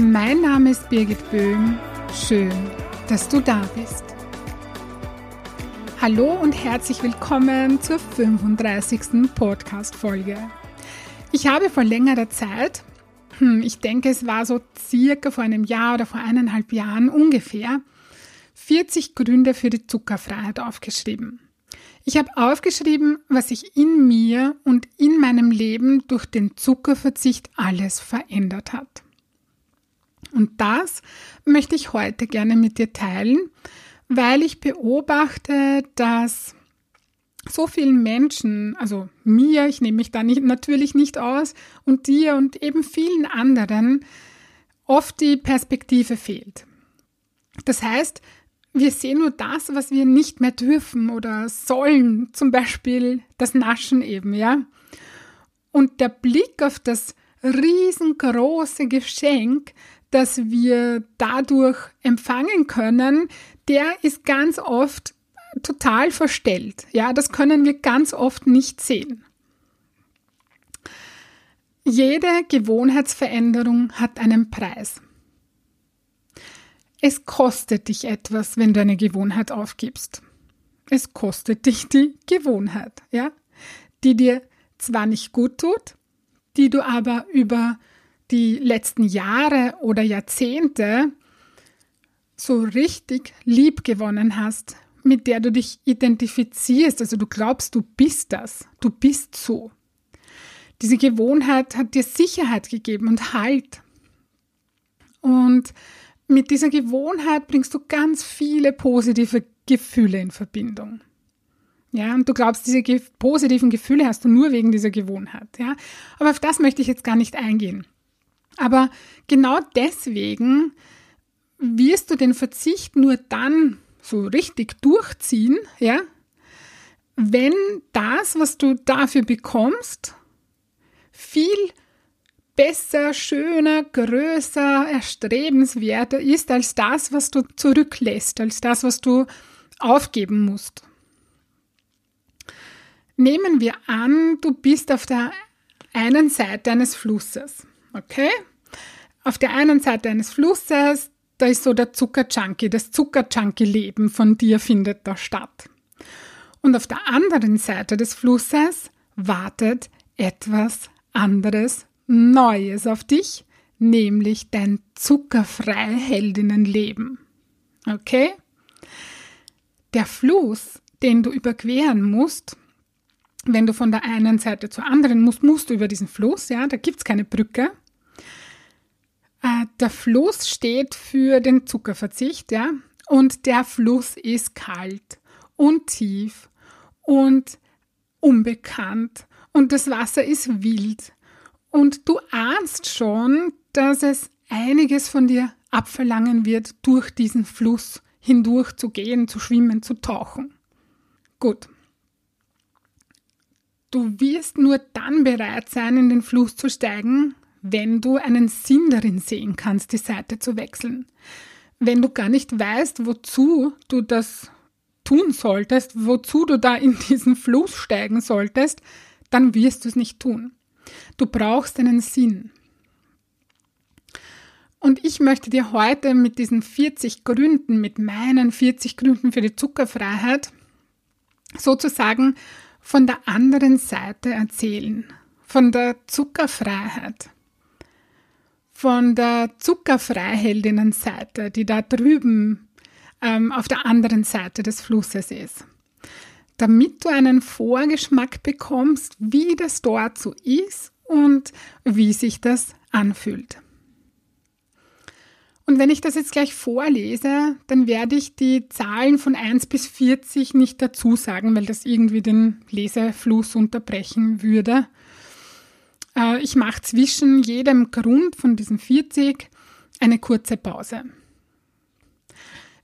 Mein Name ist Birgit Böhm. Schön, dass du da bist. Hallo und herzlich willkommen zur 35. Podcast-Folge. Ich habe vor längerer Zeit, hm, ich denke, es war so circa vor einem Jahr oder vor eineinhalb Jahren ungefähr, 40 Gründe für die Zuckerfreiheit aufgeschrieben. Ich habe aufgeschrieben, was sich in mir und in meinem Leben durch den Zuckerverzicht alles verändert hat. Und das möchte ich heute gerne mit dir teilen, weil ich beobachte, dass so vielen Menschen, also mir, ich nehme mich da nicht, natürlich nicht aus, und dir und eben vielen anderen oft die Perspektive fehlt. Das heißt, wir sehen nur das, was wir nicht mehr dürfen oder sollen, zum Beispiel das Naschen eben, ja. Und der Blick auf das riesengroße Geschenk, das wir dadurch empfangen können, der ist ganz oft total verstellt. Ja, das können wir ganz oft nicht sehen. Jede Gewohnheitsveränderung hat einen Preis. Es kostet dich etwas, wenn du eine Gewohnheit aufgibst. Es kostet dich die Gewohnheit, ja, die dir zwar nicht gut tut, die du aber über die letzten Jahre oder Jahrzehnte so richtig lieb gewonnen hast, mit der du dich identifizierst, also du glaubst, du bist das, du bist so. Diese Gewohnheit hat dir Sicherheit gegeben und Halt. Und mit dieser Gewohnheit bringst du ganz viele positive Gefühle in Verbindung. Ja, und du glaubst, diese ge positiven Gefühle hast du nur wegen dieser Gewohnheit. Ja, aber auf das möchte ich jetzt gar nicht eingehen. Aber genau deswegen wirst du den Verzicht nur dann so richtig durchziehen, ja, wenn das, was du dafür bekommst, viel besser, schöner, größer, erstrebenswerter ist als das, was du zurücklässt, als das, was du aufgeben musst. Nehmen wir an, du bist auf der einen Seite eines Flusses. Okay? Auf der einen Seite eines Flusses, da ist so der Zuckerjunkie, das Zuckerjunkie-Leben von dir findet da statt. Und auf der anderen Seite des Flusses wartet etwas anderes Neues auf dich, nämlich dein zuckerfreie Heldinnenleben. Okay? Der Fluss, den du überqueren musst, wenn du von der einen Seite zur anderen musst, musst du über diesen Fluss, ja, da gibt es keine Brücke. Äh, der Fluss steht für den Zuckerverzicht, ja, und der Fluss ist kalt und tief und unbekannt und das Wasser ist wild und du ahnst schon, dass es einiges von dir abverlangen wird, durch diesen Fluss hindurch zu gehen, zu schwimmen, zu tauchen. Gut. Du wirst nur dann bereit sein, in den Fluss zu steigen, wenn du einen Sinn darin sehen kannst, die Seite zu wechseln. Wenn du gar nicht weißt, wozu du das tun solltest, wozu du da in diesen Fluss steigen solltest, dann wirst du es nicht tun. Du brauchst einen Sinn. Und ich möchte dir heute mit diesen 40 Gründen, mit meinen 40 Gründen für die Zuckerfreiheit, sozusagen von der anderen Seite erzählen, von der Zuckerfreiheit, von der Zuckerfreiheldinnenseite, die da drüben ähm, auf der anderen Seite des Flusses ist. Damit du einen Vorgeschmack bekommst, wie das dort so ist und wie sich das anfühlt. Und wenn ich das jetzt gleich vorlese, dann werde ich die Zahlen von 1 bis 40 nicht dazu sagen, weil das irgendwie den Lesefluss unterbrechen würde. Äh, ich mache zwischen jedem Grund von diesen 40 eine kurze Pause.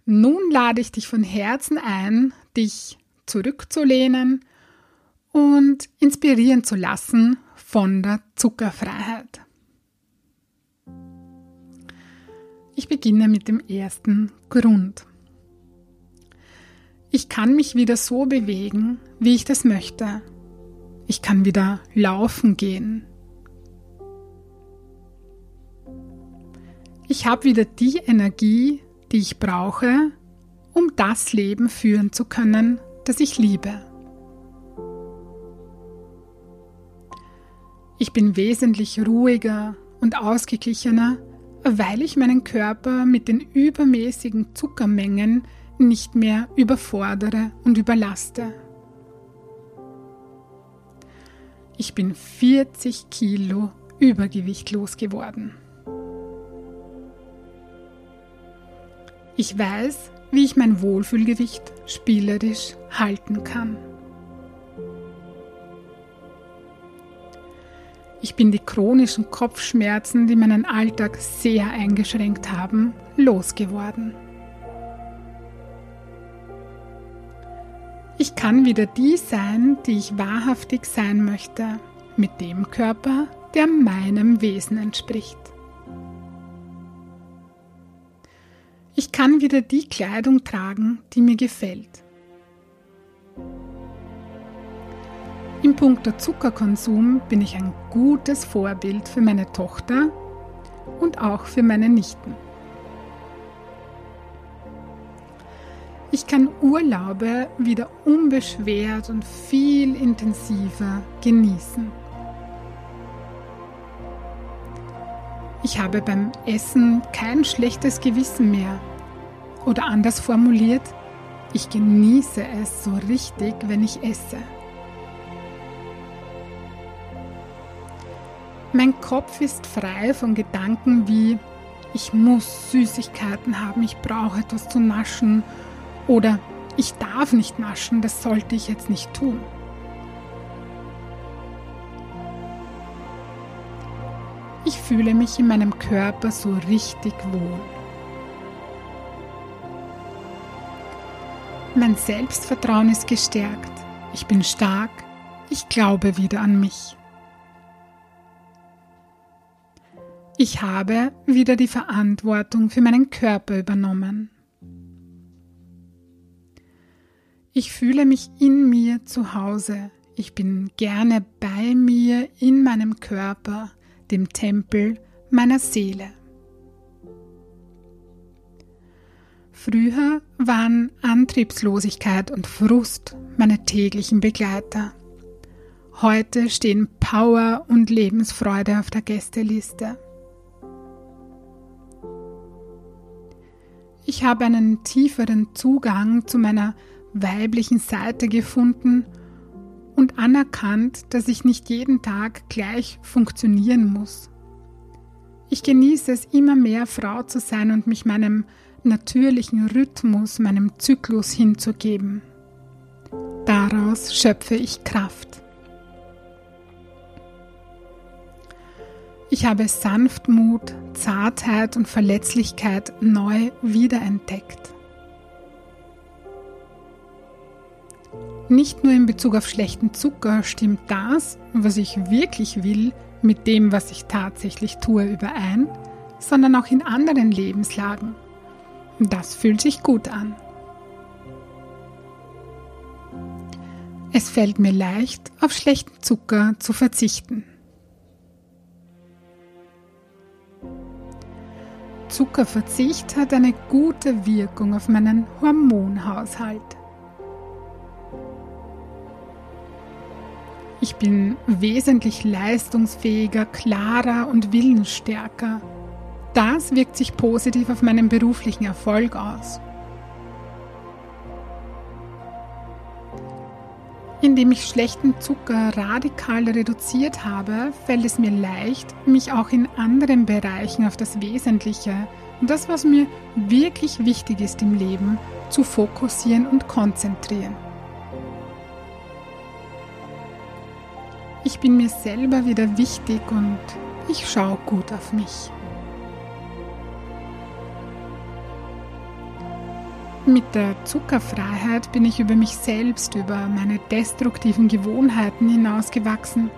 Nun lade ich dich von Herzen ein, dich zurückzulehnen und inspirieren zu lassen von der Zuckerfreiheit. Ich beginne mit dem ersten Grund. Ich kann mich wieder so bewegen, wie ich das möchte. Ich kann wieder laufen gehen. Ich habe wieder die Energie, die ich brauche, um das Leben führen zu können, das ich liebe. Ich bin wesentlich ruhiger und ausgeglichener, weil ich meinen Körper mit den übermäßigen Zuckermengen nicht mehr überfordere und überlaste. Ich bin 40 Kilo Übergewicht losgeworden. Ich weiß, wie ich mein Wohlfühlgewicht spielerisch halten kann. Ich bin die chronischen Kopfschmerzen, die meinen Alltag sehr eingeschränkt haben, losgeworden. Ich kann wieder die sein, die ich wahrhaftig sein möchte, mit dem Körper, der meinem Wesen entspricht. Ich kann wieder die Kleidung tragen, die mir gefällt. Im Punkt der Zuckerkonsum bin ich ein gutes Vorbild für meine Tochter und auch für meine Nichten. Ich kann Urlaube wieder unbeschwert und viel intensiver genießen. Ich habe beim Essen kein schlechtes Gewissen mehr. Oder anders formuliert, ich genieße es so richtig, wenn ich esse. Mein Kopf ist frei von Gedanken wie, ich muss Süßigkeiten haben, ich brauche etwas zu naschen oder ich darf nicht naschen, das sollte ich jetzt nicht tun. Ich fühle mich in meinem Körper so richtig wohl. Mein Selbstvertrauen ist gestärkt. Ich bin stark. Ich glaube wieder an mich. Ich habe wieder die Verantwortung für meinen Körper übernommen. Ich fühle mich in mir zu Hause. Ich bin gerne bei mir in meinem Körper, dem Tempel meiner Seele. Früher waren Antriebslosigkeit und Frust meine täglichen Begleiter. Heute stehen Power und Lebensfreude auf der Gästeliste. Ich habe einen tieferen Zugang zu meiner weiblichen Seite gefunden und anerkannt, dass ich nicht jeden Tag gleich funktionieren muss. Ich genieße es immer mehr Frau zu sein und mich meinem natürlichen Rhythmus, meinem Zyklus hinzugeben. Daraus schöpfe ich Kraft. Ich habe Sanftmut, Zartheit und Verletzlichkeit neu wiederentdeckt. Nicht nur in Bezug auf schlechten Zucker stimmt das, was ich wirklich will, mit dem, was ich tatsächlich tue, überein, sondern auch in anderen Lebenslagen. Das fühlt sich gut an. Es fällt mir leicht, auf schlechten Zucker zu verzichten. Zuckerverzicht hat eine gute Wirkung auf meinen Hormonhaushalt. Ich bin wesentlich leistungsfähiger, klarer und willensstärker. Das wirkt sich positiv auf meinen beruflichen Erfolg aus. Indem ich schlechten Zucker radikal reduziert habe, fällt es mir leicht, mich auch in anderen Bereichen auf das Wesentliche das, was mir wirklich wichtig ist im Leben, zu fokussieren und konzentrieren. Ich bin mir selber wieder wichtig und ich schaue gut auf mich. Mit der Zuckerfreiheit bin ich über mich selbst, über meine destruktiven Gewohnheiten hinausgewachsen.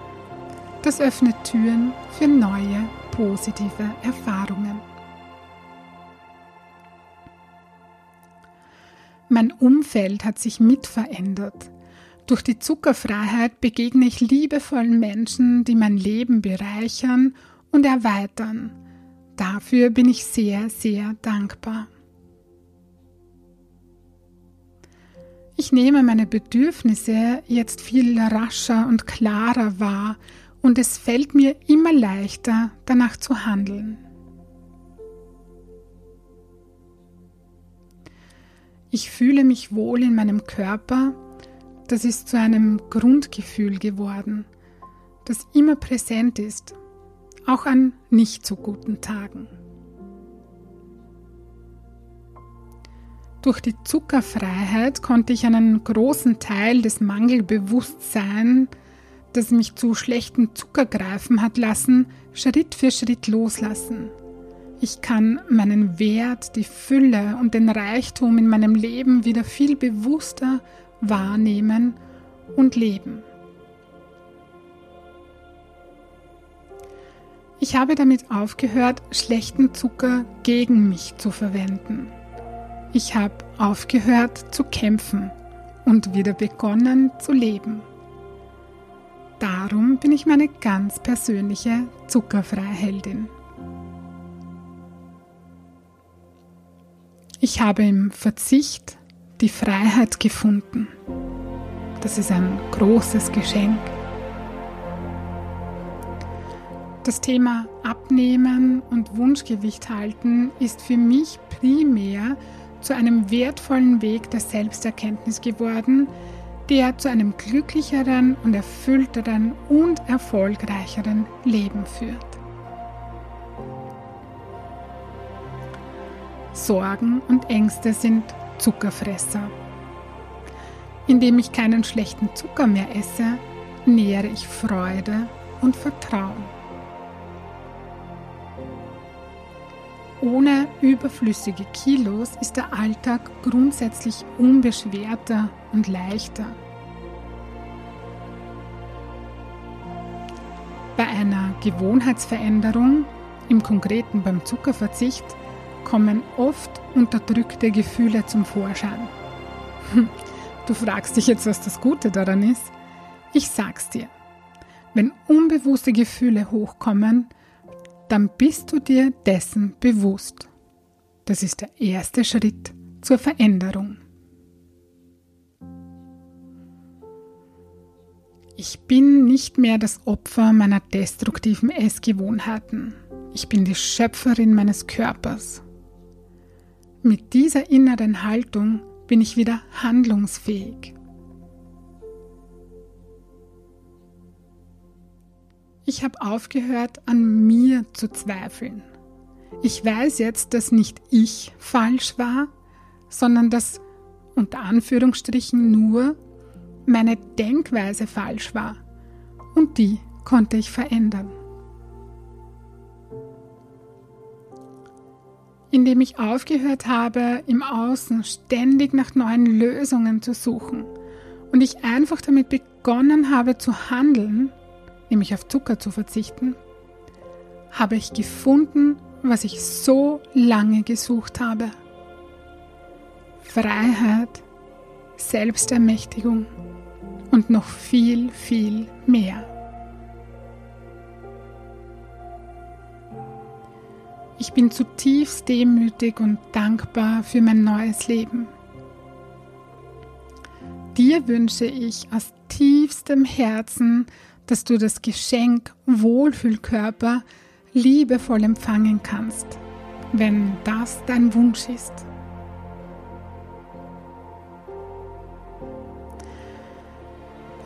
Das öffnet Türen für neue, positive Erfahrungen. Mein Umfeld hat sich mit verändert. Durch die Zuckerfreiheit begegne ich liebevollen Menschen, die mein Leben bereichern und erweitern. Dafür bin ich sehr, sehr dankbar. Ich nehme meine Bedürfnisse jetzt viel rascher und klarer wahr und es fällt mir immer leichter, danach zu handeln. Ich fühle mich wohl in meinem Körper, das ist zu einem Grundgefühl geworden, das immer präsent ist, auch an nicht so guten Tagen. Durch die Zuckerfreiheit konnte ich einen großen Teil des Mangelbewusstseins, das mich zu schlechten Zuckergreifen hat lassen, Schritt für Schritt loslassen. Ich kann meinen Wert, die Fülle und den Reichtum in meinem Leben wieder viel bewusster wahrnehmen und leben. Ich habe damit aufgehört, schlechten Zucker gegen mich zu verwenden. Ich habe aufgehört zu kämpfen und wieder begonnen zu leben. Darum bin ich meine ganz persönliche Zuckerfreiheldin. Ich habe im Verzicht die Freiheit gefunden. Das ist ein großes Geschenk. Das Thema Abnehmen und Wunschgewicht halten ist für mich primär zu einem wertvollen Weg der Selbsterkenntnis geworden, der zu einem glücklicheren und erfüllteren und erfolgreicheren Leben führt. Sorgen und Ängste sind Zuckerfresser. Indem ich keinen schlechten Zucker mehr esse, nähere ich Freude und Vertrauen. Ohne überflüssige Kilos ist der Alltag grundsätzlich unbeschwerter und leichter. Bei einer Gewohnheitsveränderung, im konkreten beim Zuckerverzicht, kommen oft unterdrückte Gefühle zum Vorschein. Du fragst dich jetzt, was das Gute daran ist? Ich sag's dir. Wenn unbewusste Gefühle hochkommen, dann bist du dir dessen bewusst. Das ist der erste Schritt zur Veränderung. Ich bin nicht mehr das Opfer meiner destruktiven Essgewohnheiten. Ich bin die Schöpferin meines Körpers. Mit dieser inneren Haltung bin ich wieder handlungsfähig. Ich habe aufgehört, an mir zu zweifeln. Ich weiß jetzt, dass nicht ich falsch war, sondern dass unter Anführungsstrichen nur meine Denkweise falsch war. Und die konnte ich verändern. Indem ich aufgehört habe, im Außen ständig nach neuen Lösungen zu suchen und ich einfach damit begonnen habe zu handeln, nämlich auf Zucker zu verzichten, habe ich gefunden, was ich so lange gesucht habe. Freiheit, Selbstermächtigung und noch viel, viel mehr. Ich bin zutiefst demütig und dankbar für mein neues Leben. Dir wünsche ich aus tiefstem Herzen, dass du das Geschenk Wohlfühlkörper liebevoll empfangen kannst, wenn das dein Wunsch ist.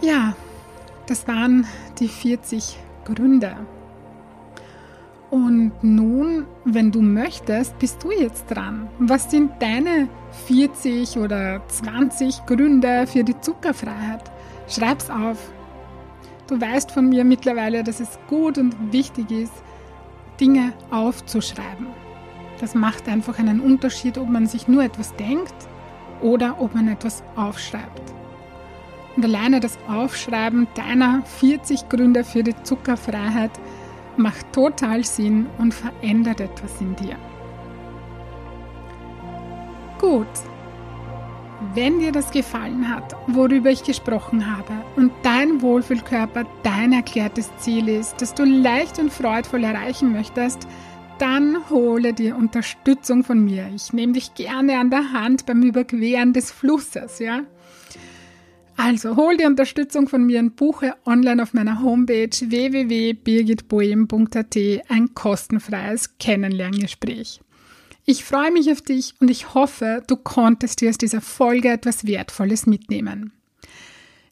Ja, das waren die 40 Gründe. Und nun, wenn du möchtest, bist du jetzt dran. Was sind deine 40 oder 20 Gründe für die Zuckerfreiheit? Schreib's auf Du weißt von mir mittlerweile, dass es gut und wichtig ist, Dinge aufzuschreiben. Das macht einfach einen Unterschied, ob man sich nur etwas denkt oder ob man etwas aufschreibt. Und alleine das Aufschreiben deiner 40 Gründe für die Zuckerfreiheit macht total Sinn und verändert etwas in dir. Gut, wenn dir das gefallen hat, worüber ich gesprochen habe und dein Wohlfühlkörper dein erklärtes Ziel ist, das du leicht und freudvoll erreichen möchtest, dann hole dir Unterstützung von mir. Ich nehme dich gerne an der Hand beim Überqueren des Flusses, ja? Also hol dir Unterstützung von mir und buche online auf meiner Homepage www.birgitboehm.at ein kostenfreies Kennenlerngespräch. Ich freue mich auf dich und ich hoffe, du konntest dir aus dieser Folge etwas Wertvolles mitnehmen.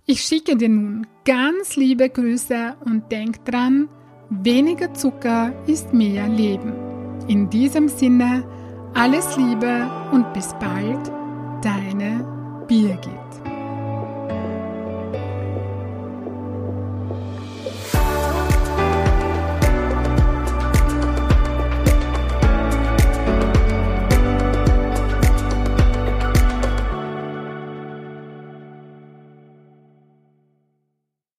Ich schicke dir nun ganz liebe Grüße und denk dran, weniger Zucker ist mehr Leben. In diesem Sinne, alles Liebe und bis bald, deine Birgit.